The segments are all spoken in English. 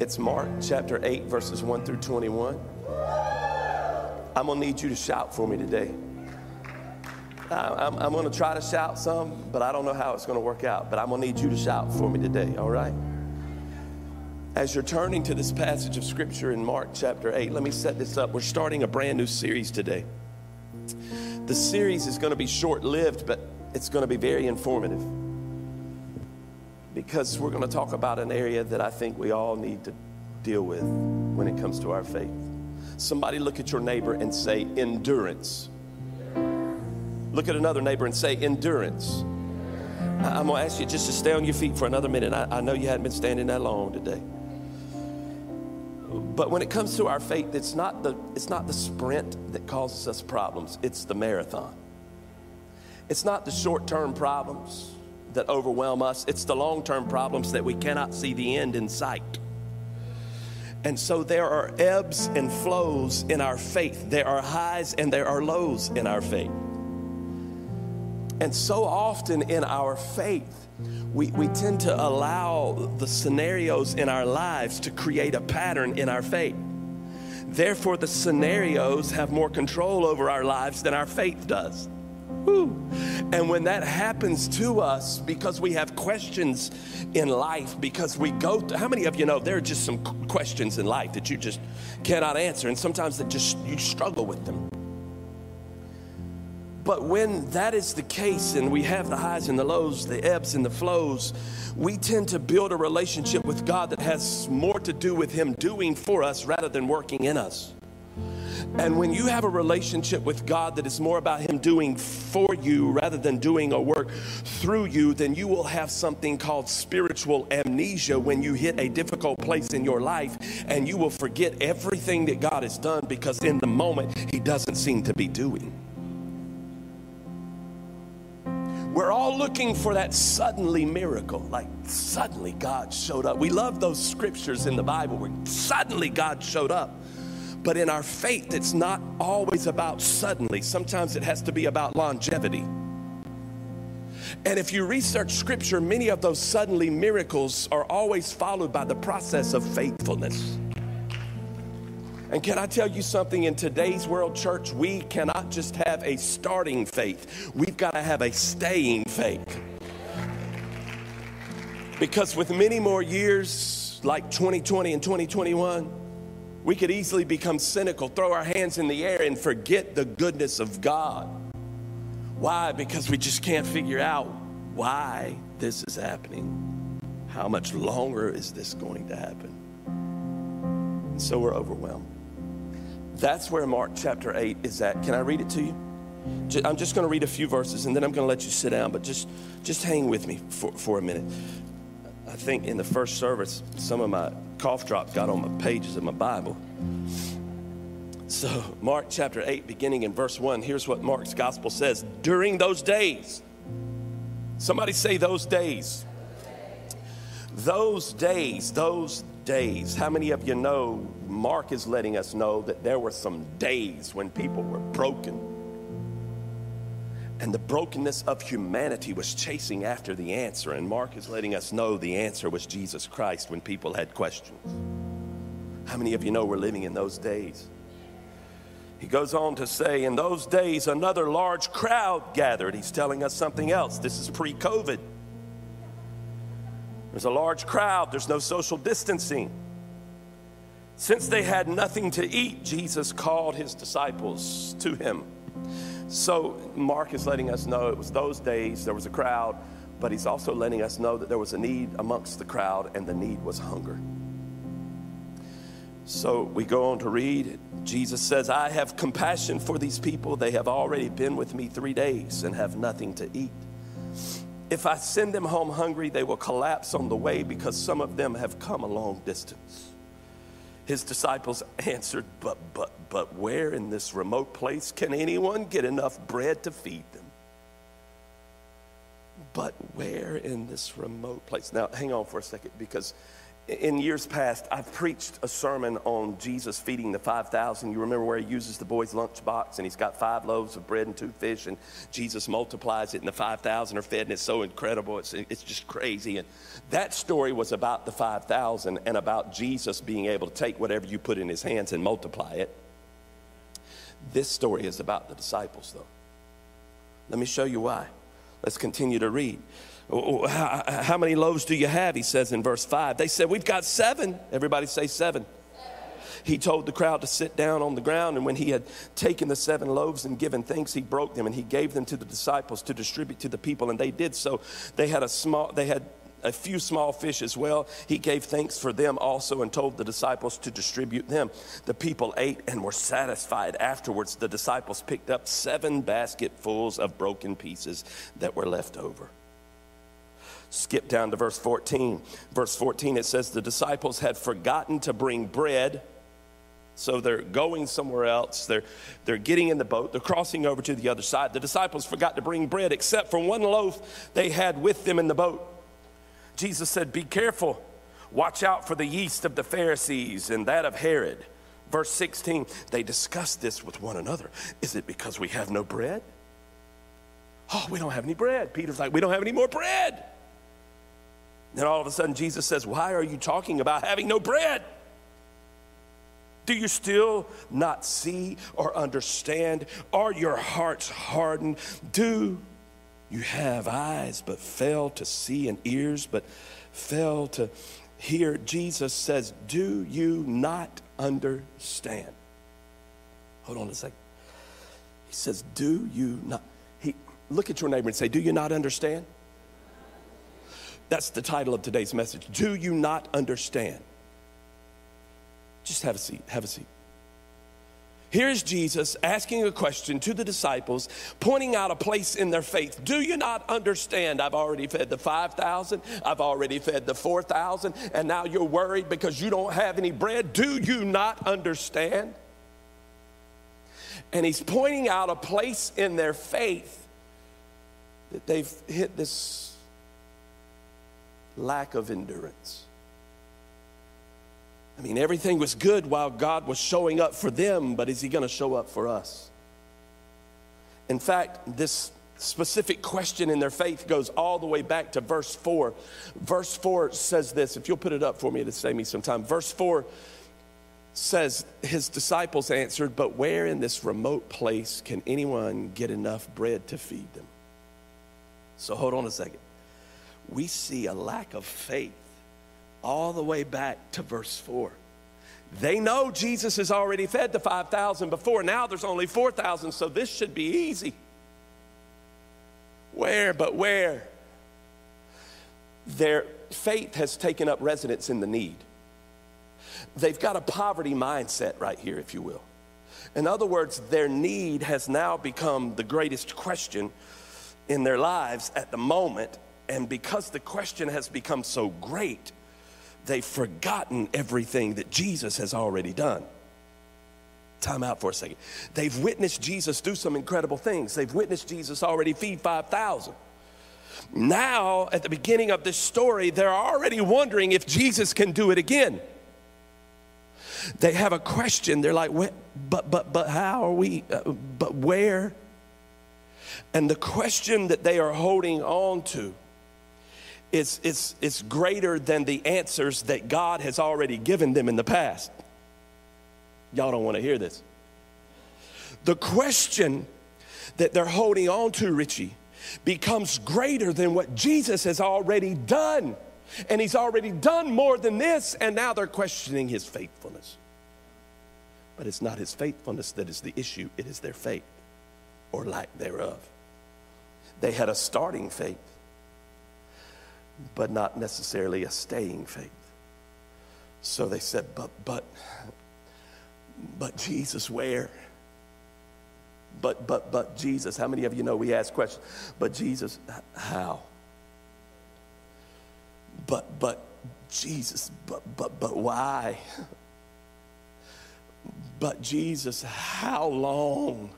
It's Mark chapter 8, verses 1 through 21. I'm going to need you to shout for me today. I'm, I'm going to try to shout some, but I don't know how it's going to work out. But I'm going to need you to shout for me today, all right? As you're turning to this passage of scripture in Mark chapter 8, let me set this up. We're starting a brand new series today. The series is going to be short lived, but it's going to be very informative because we're going to talk about an area that I think we all need to deal with when it comes to our faith. Somebody look at your neighbor and say, endurance. Look at another neighbor and say, endurance. I'm going to ask you just to stay on your feet for another minute. I, I know you hadn't been standing that long today. But when it comes to our faith, it's not the, it's not the sprint that causes us problems, it's the marathon. It's not the short term problems that overwhelm us, it's the long term problems that we cannot see the end in sight. And so there are ebbs and flows in our faith, there are highs and there are lows in our faith. And so often in our faith, we, we tend to allow the scenarios in our lives to create a pattern in our faith. Therefore, the scenarios have more control over our lives than our faith does. And when that happens to us because we have questions in life, because we go to, how many of you know there are just some questions in life that you just cannot answer, and sometimes that just you struggle with them. But when that is the case and we have the highs and the lows, the ebbs and the flows, we tend to build a relationship with God that has more to do with Him doing for us rather than working in us. And when you have a relationship with God that is more about Him doing for you rather than doing a work through you, then you will have something called spiritual amnesia when you hit a difficult place in your life and you will forget everything that God has done because in the moment He doesn't seem to be doing. We're all looking for that suddenly miracle, like suddenly God showed up. We love those scriptures in the Bible where suddenly God showed up. But in our faith, it's not always about suddenly. Sometimes it has to be about longevity. And if you research scripture, many of those suddenly miracles are always followed by the process of faithfulness. And can I tell you something? In today's world, church, we cannot just have a starting faith, we've got to have a staying faith. Because with many more years, like 2020 and 2021, we could easily become cynical, throw our hands in the air, and forget the goodness of God. Why? Because we just can't figure out why this is happening. How much longer is this going to happen? And so we're overwhelmed. That's where Mark chapter 8 is at. Can I read it to you? I'm just going to read a few verses and then I'm going to let you sit down, but just, just hang with me for, for a minute. I think in the first service, some of my cough drops got on my pages of my Bible. So, Mark chapter 8, beginning in verse 1, here's what Mark's gospel says During those days, somebody say those days. Those days, those days. How many of you know Mark is letting us know that there were some days when people were broken? And the brokenness of humanity was chasing after the answer. And Mark is letting us know the answer was Jesus Christ when people had questions. How many of you know we're living in those days? He goes on to say, In those days, another large crowd gathered. He's telling us something else. This is pre COVID. There's a large crowd, there's no social distancing. Since they had nothing to eat, Jesus called his disciples to him. So, Mark is letting us know it was those days, there was a crowd, but he's also letting us know that there was a need amongst the crowd, and the need was hunger. So we go on to read. Jesus says, I have compassion for these people. They have already been with me three days and have nothing to eat. If I send them home hungry, they will collapse on the way because some of them have come a long distance. His disciples answered, But, but, but where in this remote place can anyone get enough bread to feed them? But where in this remote place? Now, hang on for a second because in years past, I've preached a sermon on Jesus feeding the 5,000. You remember where he uses the boy's lunchbox and he's got five loaves of bread and two fish, and Jesus multiplies it, and the 5,000 are fed, and it's so incredible. It's, it's just crazy. And that story was about the 5,000 and about Jesus being able to take whatever you put in his hands and multiply it. This story is about the disciples, though. Let me show you why. Let's continue to read. Oh, how, many loaves do you have? He says in verse 5. They said, We've got seven. Everybody say seven. He told the crowd to sit down on the ground, and when he had taken the seven loaves and given thanks, he broke them and he gave them to the disciples to distribute to the people, and they did so. They had a small, they had a few small fish as well. He gave thanks for them also and told the disciples to distribute them. The people ate and were satisfied. Afterwards, the disciples picked up seven basketfuls of broken pieces that were left over. Skip down to verse 14. Verse 14, it says, The disciples had forgotten to bring bread. So they're going somewhere else. They're, they're getting in the boat. They're crossing over to the other side. The disciples forgot to bring bread except for one loaf they had with them in the boat. Jesus said, Be careful. Watch out for the yeast of the Pharisees and that of Herod. Verse 16, they discussed this with one another. Is it because we have no bread? Oh, we don't have any bread. Peter's like, We don't have any more bread. Then all of a sudden, Jesus says, Why are you talking about having no bread? Do you still not see or understand? Are your hearts hardened? Do you have eyes but fail to see and ears but fail to hear? Jesus says, Do you not understand? Hold on a second. He says, Do you not? He, look at your neighbor and say, Do you not understand? That's the title of today's message. Do you not understand? Just have a seat. Have a seat. Here's Jesus asking a question to the disciples, pointing out a place in their faith. Do you not understand? I've already fed the 5,000, I've already fed the 4,000, and now you're worried because you don't have any bread. Do you not understand? And he's pointing out a place in their faith that they've hit this lack of endurance. I mean, everything was good while God was showing up for them, but is He going to show up for us? In fact, this specific question in their faith goes all the way back to verse 4. Verse 4 says this, if you'll put it up for me to save me some time. Verse 4 says, His disciples answered, But where in this remote place can anyone get enough bread to feed them? So hold on a second we see a lack of faith all the way back to verse 4. They know Jesus has already fed the 5,000 before. Now there's only 4,000, so this should be easy. Where, but where? Their faith has taken up residence in the need. They've got a poverty mindset right here, if you will. In other words, their need has now become the greatest question in their lives at the moment, and because the question has become so great, they've forgotten everything that Jesus has already done. Time out for a second. They've witnessed Jesus do some incredible things. They've witnessed Jesus already feed 5,000. Now, at the beginning of this story, they're already wondering if Jesus can do it again. They have a question. They're like, but, but, but how are we, uh, but where? And the question that they are holding on to it's, it's, it's greater than the answers that God has already given them in the past. Y'all don't want to hear this. The question that they're holding on to, Richie, becomes greater than what Jesus has already done. And he's already done more than this, and now they're questioning his faithfulness. But it's not his faithfulness that is the issue, it is their faith or lack thereof. They had a starting faith, but not necessarily a staying faith. So they said, but, but, but Jesus, where? But, but, but Jesus, how many of you know we ask questions? But Jesus, how? But, but Jesus, but, but, but why? But Jesus, how long?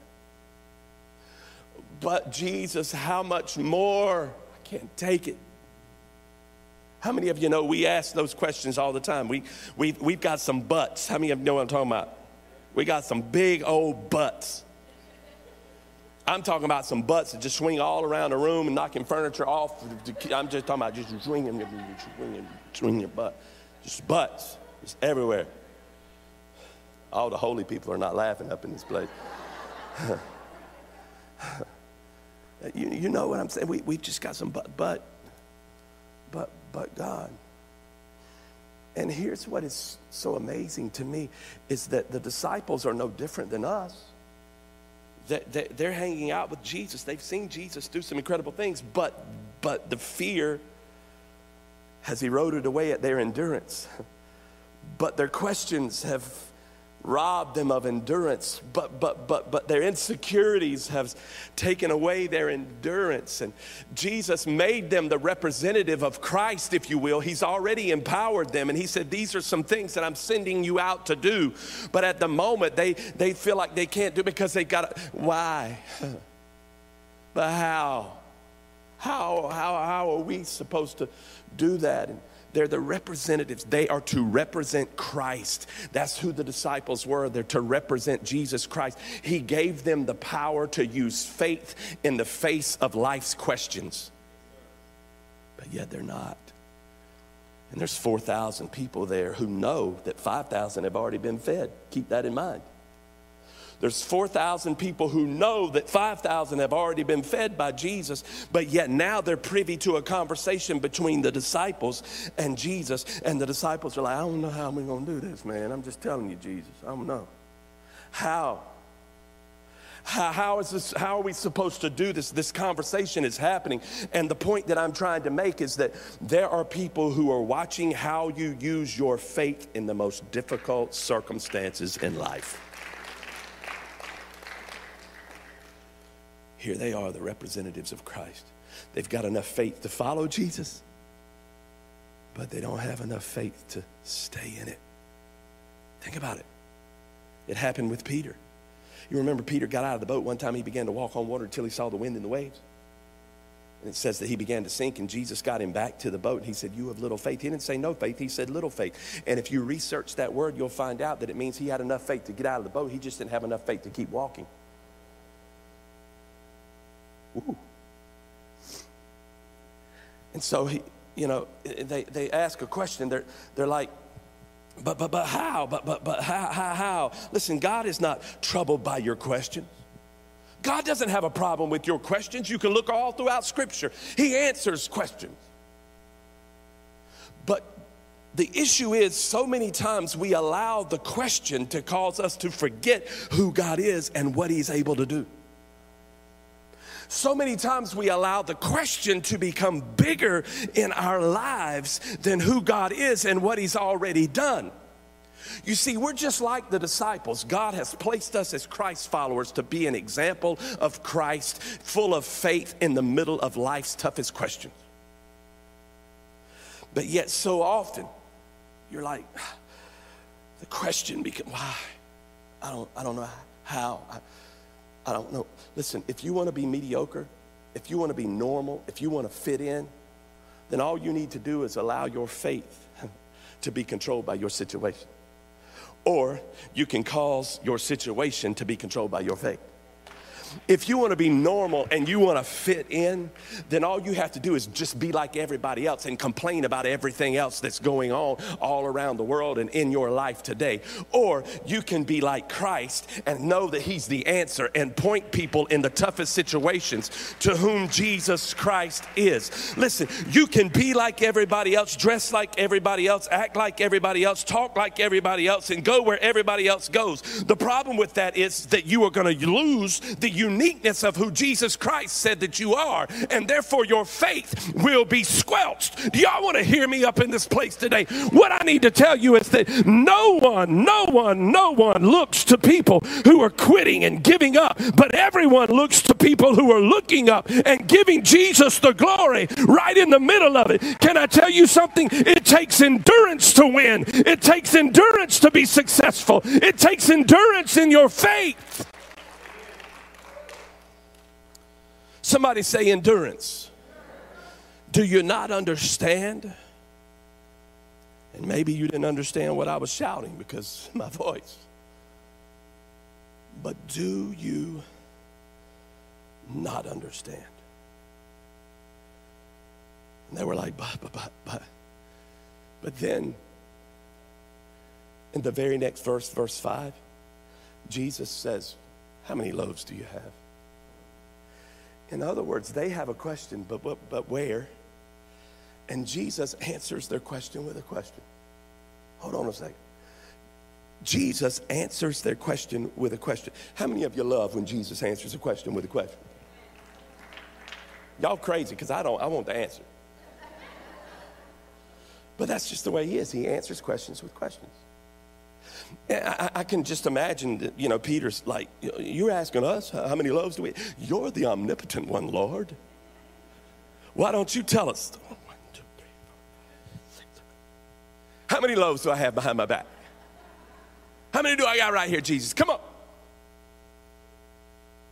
But Jesus, how much more? I can't take it. How many of you know we ask those questions all the time? We, we, we've got some butts. How many of you know what I'm talking about? We got some big old butts. I'm talking about some butts that just swing all around the room and knocking furniture off. I'm just talking about just swinging, swinging, swinging your butt. Just butts, just everywhere. All the holy people are not laughing up in this place. you, you know what I'm saying? We, we've just got some butt, but, but, but God. And here's what is so amazing to me is that the disciples are no different than us. They're hanging out with Jesus. They've seen Jesus do some incredible things, but, but the fear has eroded away at their endurance. But their questions have robbed them of endurance, but, but, but, but their insecurities have taken away their endurance. And Jesus made them the representative of Christ, if you will. He's already empowered them. And He said, These are some things that I'm sending you out to do. But at the moment, they, they feel like they can't do because they got. Why? but how? How, how, how are we supposed to do that? And, they're the representatives. They are to represent Christ. That's who the disciples were. They're to represent Jesus Christ. He gave them the power to use faith in the face of life's questions. But yet they're not. And there's 4,000 people there who know that 5,000 have already been fed. Keep that in mind. There's 4,000 people who know that 5,000 have already been fed by Jesus, but yet now they're privy to a conversation between the disciples and Jesus. And the disciples are like, I don't know how we're going to do this, man. I'm just telling you, Jesus. I don't know. How? How, is this, how are we supposed to do this? This conversation is happening. And the point that I'm trying to make is that there are people who are watching how you use your faith in the most difficult circumstances in life. Here they are, the representatives of Christ. They've got enough faith to follow Jesus, but they don't have enough faith to stay in it. Think about it. It happened with Peter. You remember Peter got out of the boat one time, he began to walk on water until he saw the wind and the waves. And it says that he began to sink, and Jesus got him back to the boat. And he said, You have little faith. He didn't say no faith, he said little faith. And if you research that word, you'll find out that it means he had enough faith to get out of the boat. He just didn't have enough faith to keep walking. Ooh. And so he, you know, they, they ask a question. They're, they're like, but, but, but how? But, but, but how, how, how? Listen, God is not troubled by your questions. God doesn't have a problem with your questions. You can look all throughout Scripture, He answers questions. But the issue is, so many times we allow the question to cause us to forget who God is and what He's able to do. So many times we allow the question to become bigger in our lives than who God is and what He's already done. You see, we're just like the disciples. God has placed us as Christ followers to be an example of Christ, full of faith in the middle of life's toughest questions. But yet, so often, you're like, the question becomes, why? I don't, I don't know how. I, I don't know. Listen, if you want to be mediocre, if you want to be normal, if you want to fit in, then all you need to do is allow your faith to be controlled by your situation. Or you can cause your situation to be controlled by your faith. If you want to be normal and you want to fit in, then all you have to do is just be like everybody else and complain about everything else that's going on all around the world and in your life today. Or you can be like Christ and know that He's the answer and point people in the toughest situations to whom Jesus Christ is. Listen, you can be like everybody else, dress like everybody else, act like everybody else, talk like everybody else, and go where everybody else goes. The problem with that is that you are going to lose the uniqueness of who Jesus Christ said that you are, and therefore your faith will be squelched. Do y'all want to hear me up in this place today? What I need to tell you is that no one, no one, no one looks to people who are quitting and giving up, but everyone looks to people who are looking up and giving Jesus the glory right in the middle of it. Can I tell you something? It takes endurance to win, it takes endurance to be successful, it takes endurance in your faith. Somebody say endurance. Do you not understand And maybe you didn't understand what I was shouting because my voice. But do you not understand? And they were like, but, but, but, but. But then, in the very next verse, verse 5, Jesus says, How many loaves do you have? In other words, they have a question, but, but, but where? And Jesus answers their question with a question. Hold on a second. Jesus answers their question with a question. How many of you love when Jesus answers a question with a question? Y'all crazy because I don't, I want the answer. But that's just the way he is. He answers questions with questions. Eh, I, I, can just imagine that, you know, Peter's like, You're asking us, how many loaves do we? You're the omnipotent one, Lord. Why don't you tell us? How many loaves do I have behind my back? How many do I got right here, Jesus? Come on.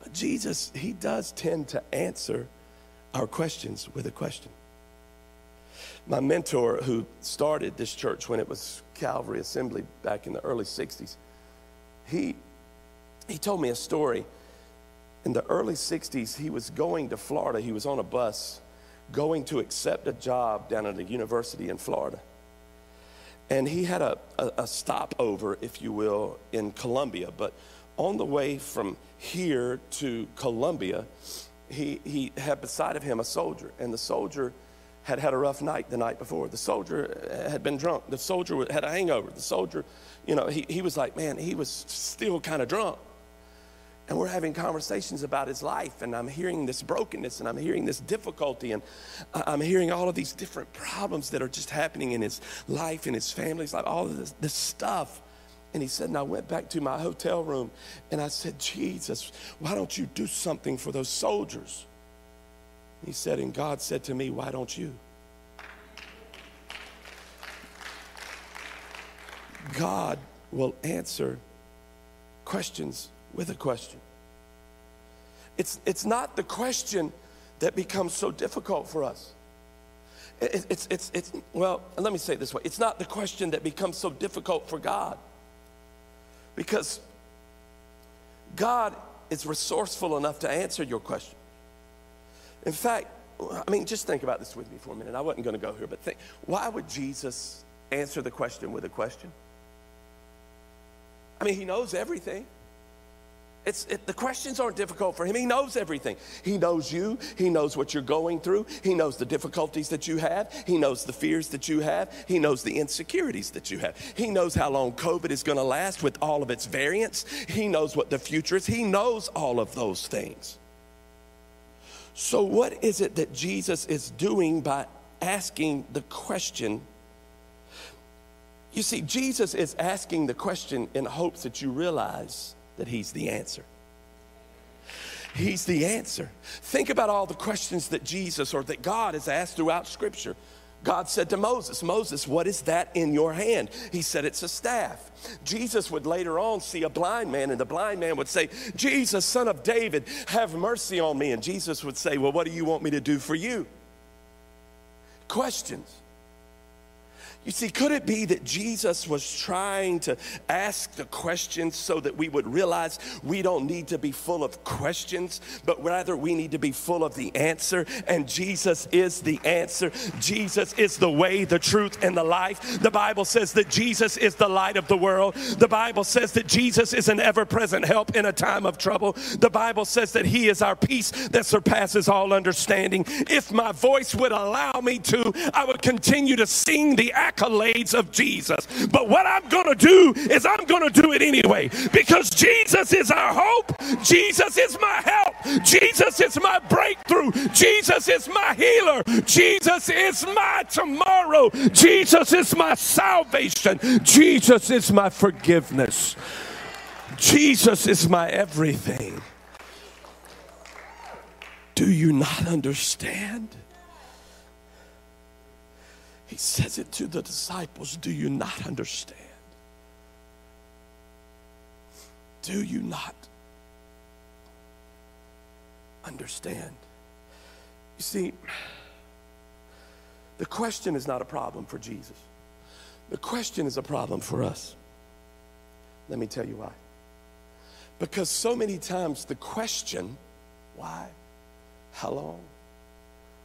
But Jesus, he does tend to answer our questions with a question. My mentor, who started this church when it was Calvary Assembly back in the early 60s, he, he told me a story. In the early 60s, he was going to Florida. He was on a bus going to accept a job down at a university in Florida. And he had a, a, a stopover, if you will, in Columbia. But on the way from here to Columbia, he, he had beside of him a soldier. And the soldier had had a rough night the night before. The soldier uh, had been drunk. The soldier had a hangover. The soldier, you know, he, he was like, man, he was still kind of drunk. And we're having conversations about his life, and I'm hearing this brokenness, and I'm hearing this difficulty, and I'm hearing all of these different problems that are just happening in his life, in his family's life, all of this, this stuff. And he said, and I went back to my hotel room, and I said, Jesus, why don't you do something for those soldiers? He said, and God said to me, Why don't you? God will answer questions with a question. It's, it's not the question that becomes so difficult for us. It, it's, it's, it's, well, let me say it this way it's not the question that becomes so difficult for God. Because God is resourceful enough to answer your question. In fact, I mean, just think about this with me for a minute. I wasn't going to go here, but think why would Jesus answer the question with a question? I mean, he knows everything. It's, it, the questions aren't difficult for him. He knows everything. He knows you. He knows what you're going through. He knows the difficulties that you have. He knows the fears that you have. He knows the insecurities that you have. He knows how long COVID is going to last with all of its variants. He knows what the future is. He knows all of those things. So, what is it that Jesus is doing by asking the question? You see, Jesus is asking the question in hopes that you realize that He's the answer. He's the answer. Think about all the questions that Jesus or that God has asked throughout Scripture. God said to Moses, Moses, what is that in your hand? He said, It's a staff. Jesus would later on see a blind man, and the blind man would say, Jesus, son of David, have mercy on me. And Jesus would say, Well, what do you want me to do for you? Questions. You see, could it be that Jesus was trying to ask the questions so that we would realize we don't need to be full of questions, but rather we need to be full of the answer? And Jesus is the answer. Jesus is the way, the truth, and the life. The Bible says that Jesus is the light of the world. The Bible says that Jesus is an ever present help in a time of trouble. The Bible says that He is our peace that surpasses all understanding. If my voice would allow me to, I would continue to sing the accolades of Jesus. But what I'm going to do is I'm going to do it anyway because Jesus is our hope. Jesus is my help. Jesus is my breakthrough. Jesus is my healer. Jesus is my tomorrow. Jesus is my salvation. Jesus is my forgiveness. Jesus is my everything. Do you not understand? He says it to the disciples Do you not understand? Do you not understand? You see, the question is not a problem for Jesus. The question is a problem for us. Let me tell you why. Because so many times the question, why, how long,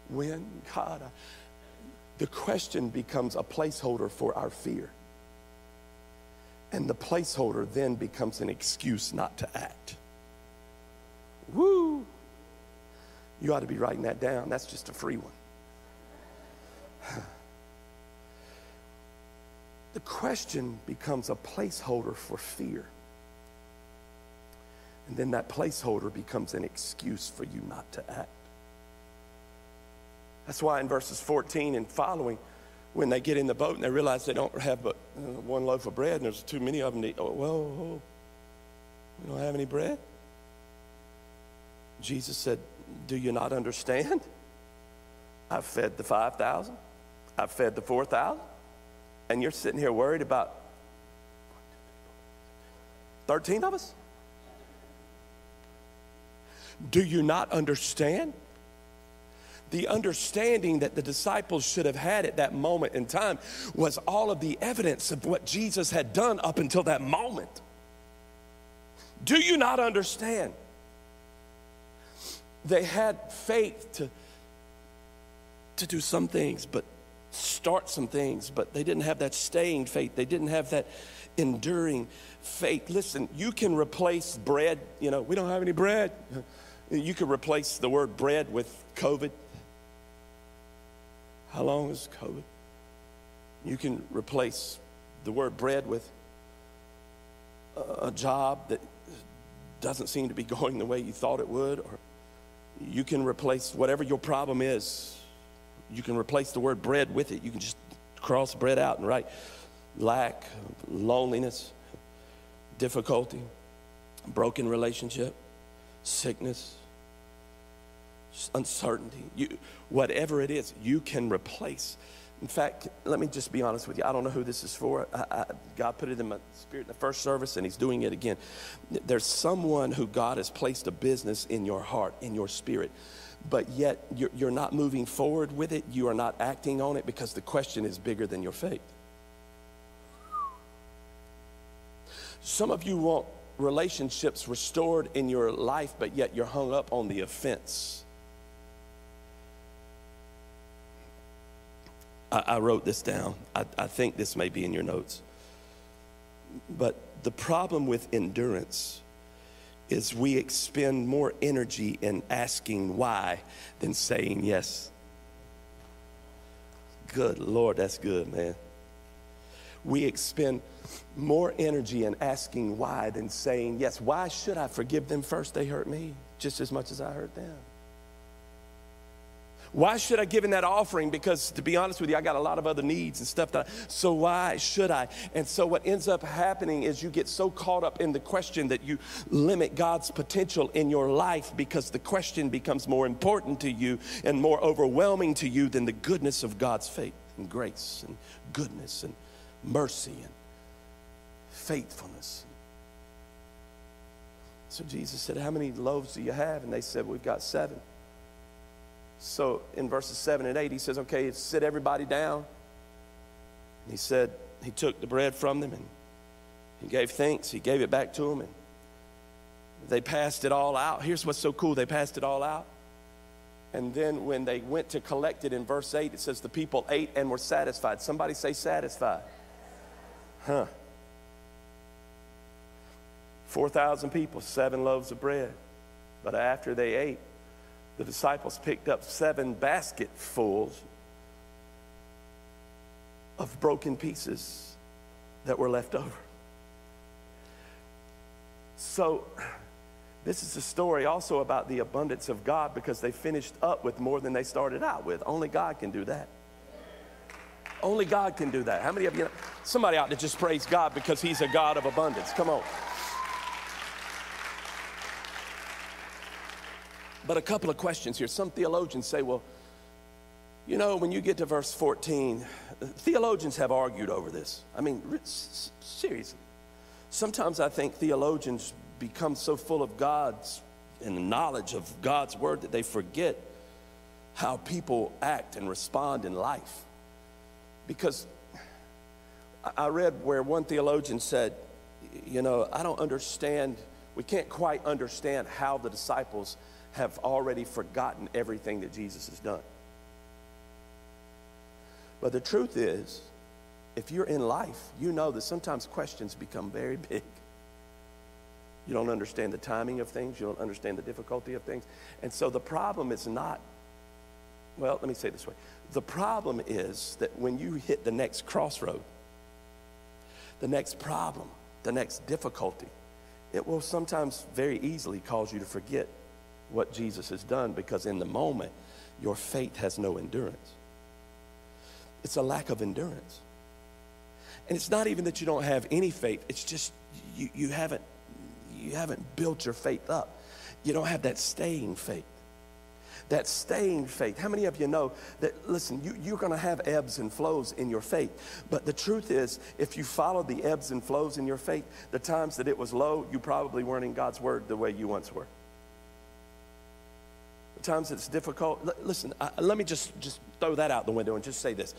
when, God, the question becomes a placeholder for our fear. And the placeholder then becomes an excuse not to act. Woo! You ought to be writing that down. That's just a free one. The question becomes a placeholder for fear. And then that placeholder becomes an excuse for you not to act. That's why in verses 14 and following, when they get in the boat and they realize they don't have but uh, one loaf of bread and there's too many of them to eat, oh, well, we don't have any bread. Jesus said, Do you not understand? I've fed the 5,000, I've fed the 4,000, and you're sitting here worried about 13 of us? Do you not understand? The understanding that the disciples should have had at that moment in time was all of the evidence of what Jesus had done up until that moment. Do you not understand? They had faith to, to do some things, but start some things, but they didn't have that staying faith. They didn't have that enduring faith. Listen, you can replace bread, you know, we don't have any bread. You could replace the word bread with COVID. How long is COVID? You can replace the word bread with a, job that doesn't seem to be going the way you thought it would, or you can replace whatever your problem is. You can replace the word bread with it. You can just cross bread out and write lack, loneliness, difficulty, broken relationship sickness, uncertainty, you, whatever it is, you can replace. In fact, let me just be honest with you. I don't know who this is for. I, I, God put it in my spirit in the first service, and He's doing it again. There's someone who God has placed a business in your heart, in your spirit, but yet you're, you're not moving forward with it. You are not acting on it because the question is bigger than your faith. Some of you want relationships restored in your life, but yet you're hung up on the offense. I, I wrote this down. I, I think this may be in your notes. But the problem with endurance is we expend more energy in asking why than saying yes. Good Lord, that's good, man we expend more energy in asking why than saying yes. Why should I forgive them first? They hurt me just as much as I hurt them. Why should I give in that offering? Because to be honest with you, I got a lot of other needs and stuff that I, so why should I? And so what ends up happening is you get so caught up in the question that you limit God's potential in your life because the question becomes more important to you and more overwhelming to you than the goodness of God's faith and grace and goodness and mercy and faithfulness. So Jesus said, How many loaves do you have? And they said, We've got seven. So in verses seven and eight, he says, Okay, sit everybody down. And he said, He took the bread from them and he gave thanks. He gave it back to them and they passed it all out. Here's what's so cool they passed it all out. And then when they went to collect it in verse 8, it says the people ate and were satisfied. Somebody say satisfied. Huh. 4,000 people, seven loaves of bread. But after they ate, the disciples picked up seven basketfuls of broken pieces that were left over. So, this is a story also about the abundance of God because they finished up with more than they started out with. Only God can do that. Only God can do that. How many of you? Somebody ought to just praise God because He's a God of abundance. Come on. But a couple of questions here. Some theologians say, well, you know, when you get to verse 14, theologians have argued over this. I mean, seriously. Sometimes I think theologians become so full of God's and the knowledge of God's word that they forget how people act and respond in life. Because I read where one theologian said, you know, I don't understand, we can't quite understand how the disciples have already forgotten everything that Jesus has done. But the truth is, if you're in life, you know that sometimes questions become very big. You don't understand the timing of things, you don't understand the difficulty of things. And so the problem is not, well, let me say this way. The problem is that when you hit the next crossroad, the next problem, the next difficulty, it will sometimes very easily cause you to forget what Jesus has done because in the moment, your faith has no endurance. It's a lack of endurance. And it's not even that you don't have any faith, it's just you, you, haven't, you haven't built your faith up. You don't have that staying faith. That staying faith. How many of you know that, listen, you, you're going to have ebbs and flows in your faith. But the truth is, if you follow the ebbs and flows in your faith, the times that it was low, you probably weren't in God's word the way you once were. Times it's difficult, listen, I, let me just, just throw that out the window and just say this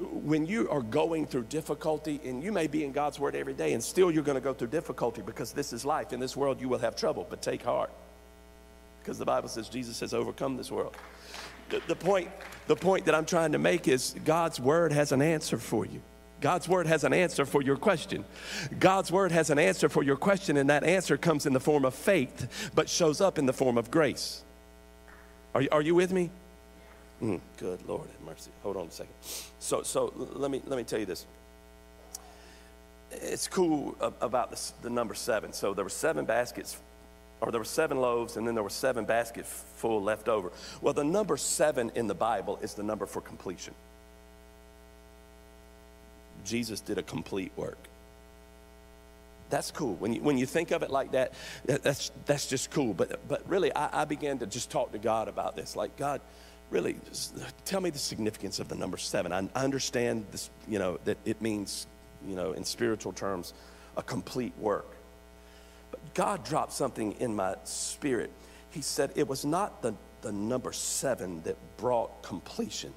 when you are going through difficulty, and you may be in God's Word every day, and still you're going to go through difficulty because this is life. In this world, you will have trouble, but take heart. Because the Bible says Jesus has overcome this world. The, the, point, the point that I'm trying to make is God's Word has an answer for you. God's Word has an answer for your question. God's Word has an answer for your question, and that answer comes in the form of faith, but shows up in the form of grace. Are, you, are you with me? Mm, good Lord have mercy. Hold on a second. So, so let me let me tell you this. It's cool about this, the number seven. So there were seven baskets, or there were seven loaves, and then there were seven baskets full left over. Well, the number seven in the Bible is the number for completion. Jesus did a complete work. That's cool. When you, when you think of it like that, that's, that's just cool. But, but really, I, I began to just talk to God about this. Like, God, really tell me the significance of the number seven. I understand this, you know, that it means, you know, in spiritual terms, a complete work. But God dropped something in my spirit. He said it was not the, the number seven that brought completion,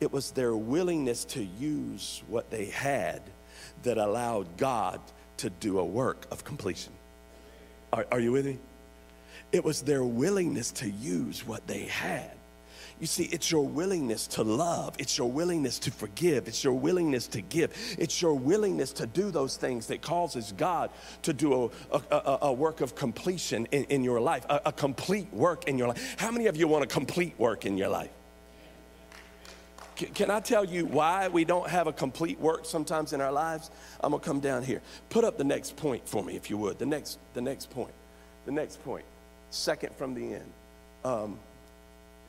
it was their willingness to use what they had that allowed God to do a work of completion. Are, are you with me? It was their willingness to use what they had you see, it's your willingness to love, it's your willingness to forgive, it's your willingness to give, it's your willingness to do those things that causes God to do a, a, a work of completion in, in your life, a, a complete work in your life. How many of you want a complete work in your life? Can I tell you why we don't have a complete work sometimes in our lives? I'm gonna come down here. Put up the next point for me, if you would. The next, the next point. The next point. Second from the end. Um,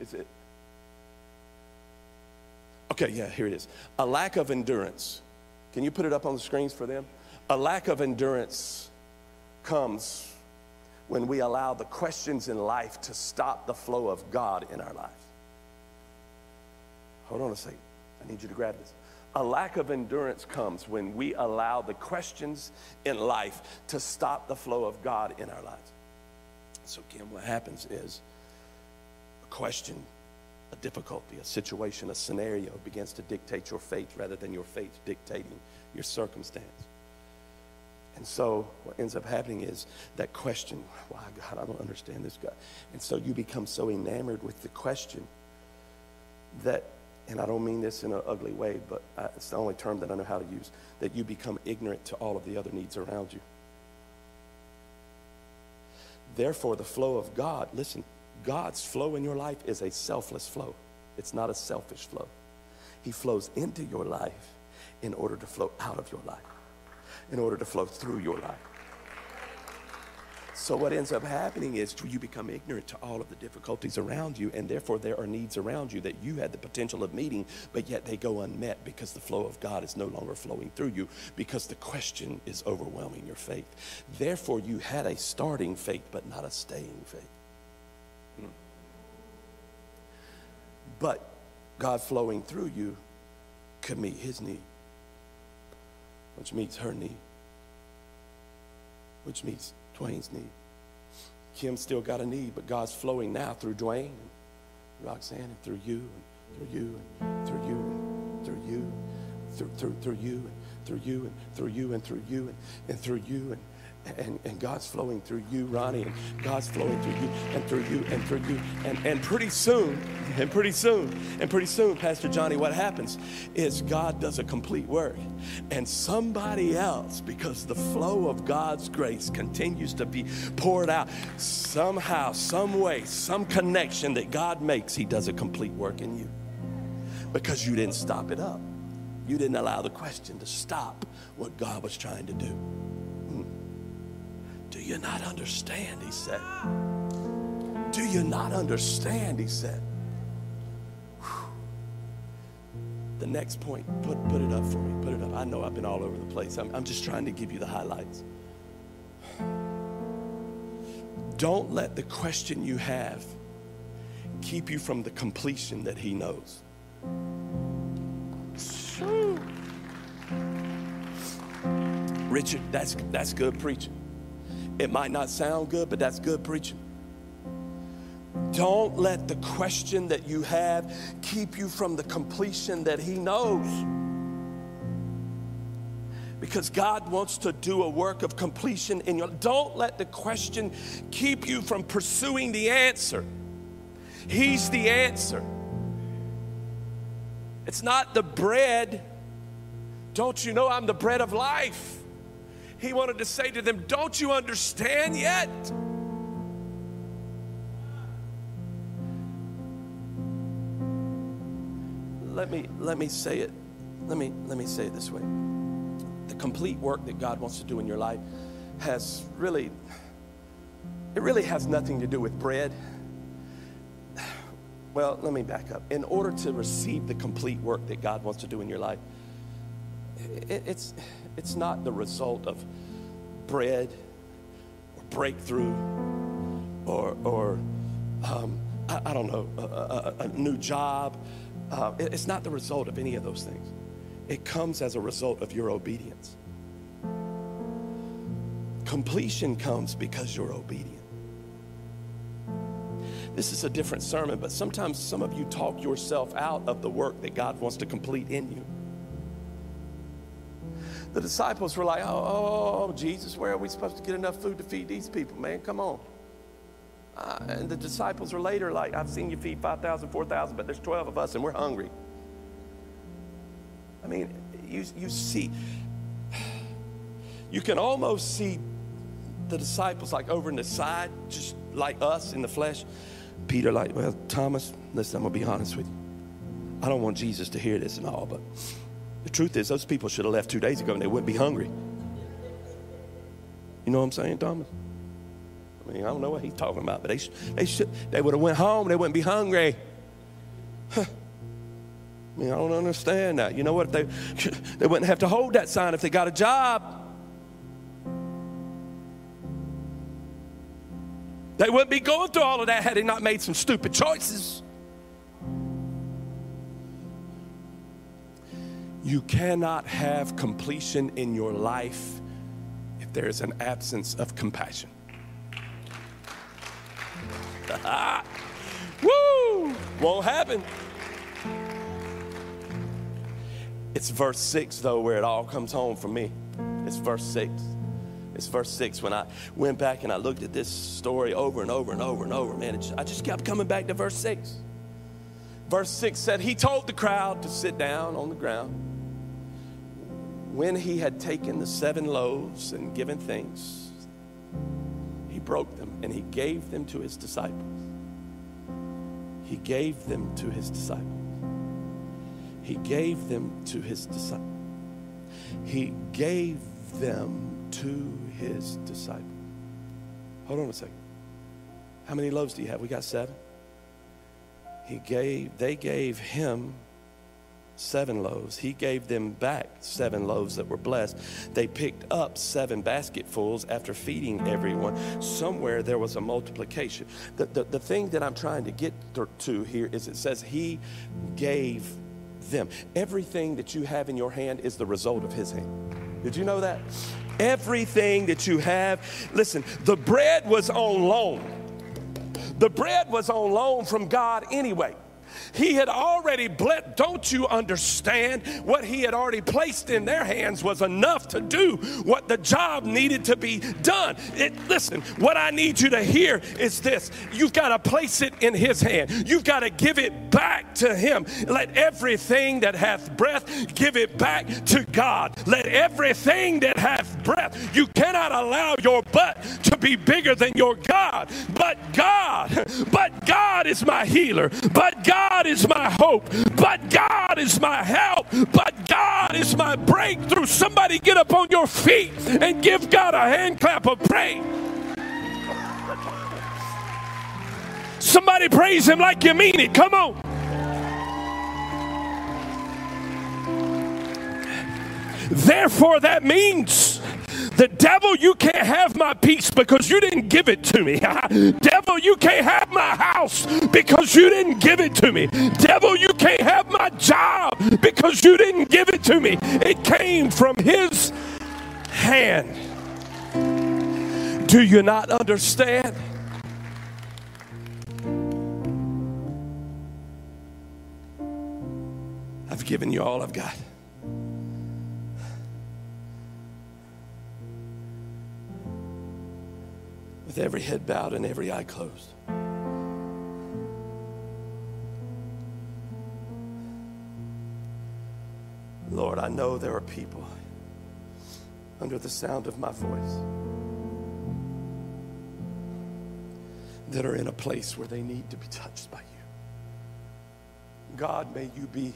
is it Okay, yeah, here it is. A lack of endurance. Can you put it up on the screens for them? A lack of endurance comes when we allow the questions in life to stop the flow of God in our lives. Hold on a second. I need you to grab this. A lack of endurance comes when we allow the questions in life to stop the flow of God in our lives. So, Kim, what happens is a question a difficulty, a situation, a scenario begins to dictate your faith rather than your faith dictating your circumstance. And so what ends up happening is that question, why God, I don't understand this God. And so you become so enamored with the question that, and I don't mean this in an ugly way, but it's the only term that I know how to use, that you become ignorant to all of the other needs around you. Therefore, the flow of God, listen, God's flow in your life is a selfless flow, it's not a selfish flow. He flows into your life in order to flow out of your life, in order to flow through your life. So, what ends up happening is you become ignorant to all of the difficulties around you, and therefore there are needs around you that you had the potential of meeting, but yet they go unmet because the flow of God is no longer flowing through you because the question is overwhelming your faith. Therefore, you had a starting faith, but not a staying faith. But God flowing through you could meet his need, which meets her need, which meets Dwayne's need. Kim still got a need, but God's flowing now through Dwayne and Roxanne and through you and through you and through you and through you, through, through, through you and through you and through you and through you and, and through you and and, and God's flowing through you, Ronnie, and God's flowing through you and through you and through you. And, and pretty soon, and pretty soon, and pretty soon, Pastor Johnny, what happens is God does a complete work. And somebody else, because the flow of God's grace continues to be poured out, somehow, some way, some connection that God makes, He does a complete work in you. Because you didn't stop it up. You didn't allow the question to stop what God was trying to do. Do you not understand? He said. Do you not understand? He said. Whew. The next point, put, put it up for me. Put it up. I know I've been all over the place. I'm, I'm just trying to give you the highlights. Don't let the question you have keep you from the completion that He knows. Richard, that's, that's good preaching. It might not sound good, but that's good preaching. Don't let the question that you have keep you from the completion that He knows. Because God wants to do a work of completion in your Don't let the question keep you from pursuing the answer. He's the answer. It's not the bread. Don't you know I'm the bread of life? He wanted to say to them, Don't you understand yet? Let me, let me say it. Let me, let me say it this way. The complete work that God wants to do in your life has really, it really has nothing to do with bread. Well, let me back up. In order to receive the complete work that God wants to do in your life, it, it's, it's not the result of bread or breakthrough or, or um, I, I, don't know, a, a, a new job. Uh, it, it's not the result of any of those things. It comes as a result of your obedience. Completion comes because you're obedient. This is a different sermon, but sometimes some of you talk yourself out of the work that God wants to complete in you the disciples were like, oh, oh, oh, Jesus, where are we supposed to get enough food to feed these people, man? Come on. Uh, and the disciples were later like, I've seen you feed 5,000, 4,000, but there's 12 of us and we're hungry. I mean, you, you see, you can almost see the disciples like over in the side, just like us in the flesh. Peter, like, well, Thomas, listen, I'm going to be honest with you. I don't want Jesus to hear this and all, but the truth is, those people should have left two days ago and they wouldn't be hungry. You know what I'm saying, Thomas? I mean, I don't know what he's talking about, but they, they they would have went home. They wouldn't be hungry. Huh. I mean, I don't understand that. You know what? They they wouldn't have to hold that sign if they got a job. They wouldn't be going through all of that had they not made some stupid choices. You cannot have completion in your life if there is an absence of compassion. Woo! Won't happen. It's verse 6, though, where it all comes home for me. It's verse 6. It's verse 6 when I went back and I looked at this story over and over and over and over, man. Just, I just kept coming back to verse 6. Verse 6 said, He told the crowd to sit down on the ground when he had taken the seven loaves and given thanks, he broke them and he gave them to his disciples. He gave them to his disciples. He gave them to his disciples. He gave them to his disciples. Hold on a second. How many loaves do you have? We got seven. He gave, they gave him seven loaves. He gave them back seven loaves that were blessed. They picked up seven basketfuls after feeding everyone. Somewhere there was a multiplication. The, the, the thing that I'm trying to get to here is it says he gave them. Everything that you have in your hand is the result of his hand. Did you know that? Everything that you have, listen, the bread was on loan. The bread was on loan from God anyway. He had already bled. Don't you understand? What he had already placed in their hands was enough to do what the job needed to be done. It, listen, what I need you to hear is this you've got to place it in his hand, you've got to give it back to him. Let everything that hath breath give it back to God. Let everything that hath breath, you cannot allow your but to be bigger than your God. But God, but God is my healer. But God is my hope. But God is my help. But God is my breakthrough. Somebody get up on your feet and give God a hand clap of praise. Somebody praise Him like you mean it. Come on. Therefore, that means the devil, you can't have my peace because you didn't give it to me. devil, you can't have my house because you didn't give it to me. Devil, you can't have my job because you didn't give it to me. It came from his hand. Do you not understand? I've given you all I've got. With every head bowed and every eye closed. Lord, I know there are people under the sound of my voice that are in a place where they need to be touched by you. God, may you be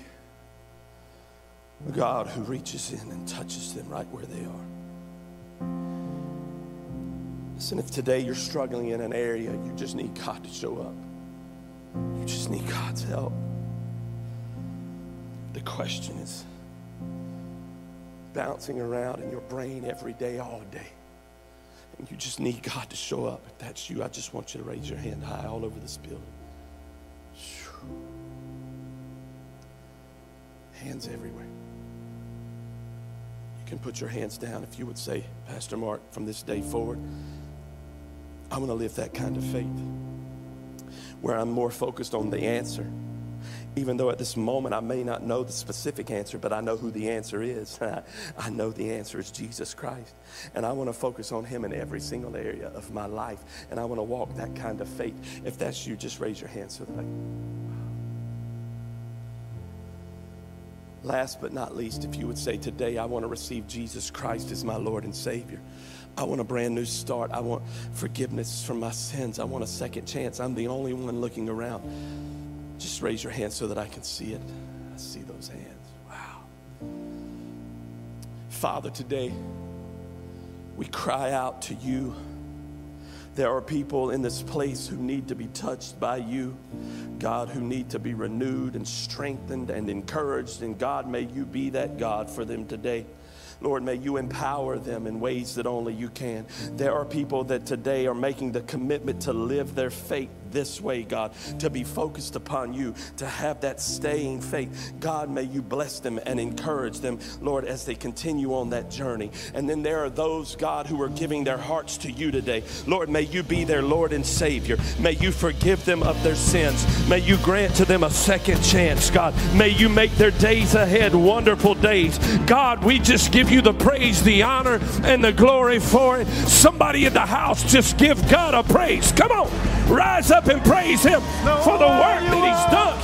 a God who reaches in and touches them right where they are. Listen, if today you're struggling in an area, you just need God to show up. You just need God's help. The question is bouncing around in your brain every day, all day. And you just need God to show up. If that's you, I just want you to raise your hand high all over this building. Hands everywhere. You can put your hands down if you would say, Pastor Mark, from this day forward, I want to live that kind of faith where I'm more focused on the answer. Even though at this moment I may not know the specific answer, but I know who the answer is. I know the answer is Jesus Christ. And I want to focus on Him in every single area of my life. And I want to walk that kind of faith. If that's you, just raise your hand so that I. Last but not least, if you would say, Today I want to receive Jesus Christ as my Lord and Savior. I want a brand new start. I want forgiveness from my sins. I want a second chance. I'm the only one looking around. Just raise your hand so that I can see it. I see those hands. Wow. Father, today we cry out to you. There are people in this place who need to be touched by you, God, who need to be renewed and strengthened and encouraged. And God, may you be that God for them today. Lord, may you empower them in ways that only you can. There are people that today are making the commitment to live their faith this way, God, to be focused upon you, to have that staying faith. God, may you bless them and encourage them, Lord, as they continue on that journey. And then there are those, God, who are giving their hearts to you today. Lord, may you be their Lord and Savior. May you forgive them of their sins. May you grant to them a second chance, God. May you make their days ahead wonderful days. God, we just give you the praise, the honor, and the glory for it. Somebody in the house, just give God a praise. Come on, rise up and praise Him for the work that He's done.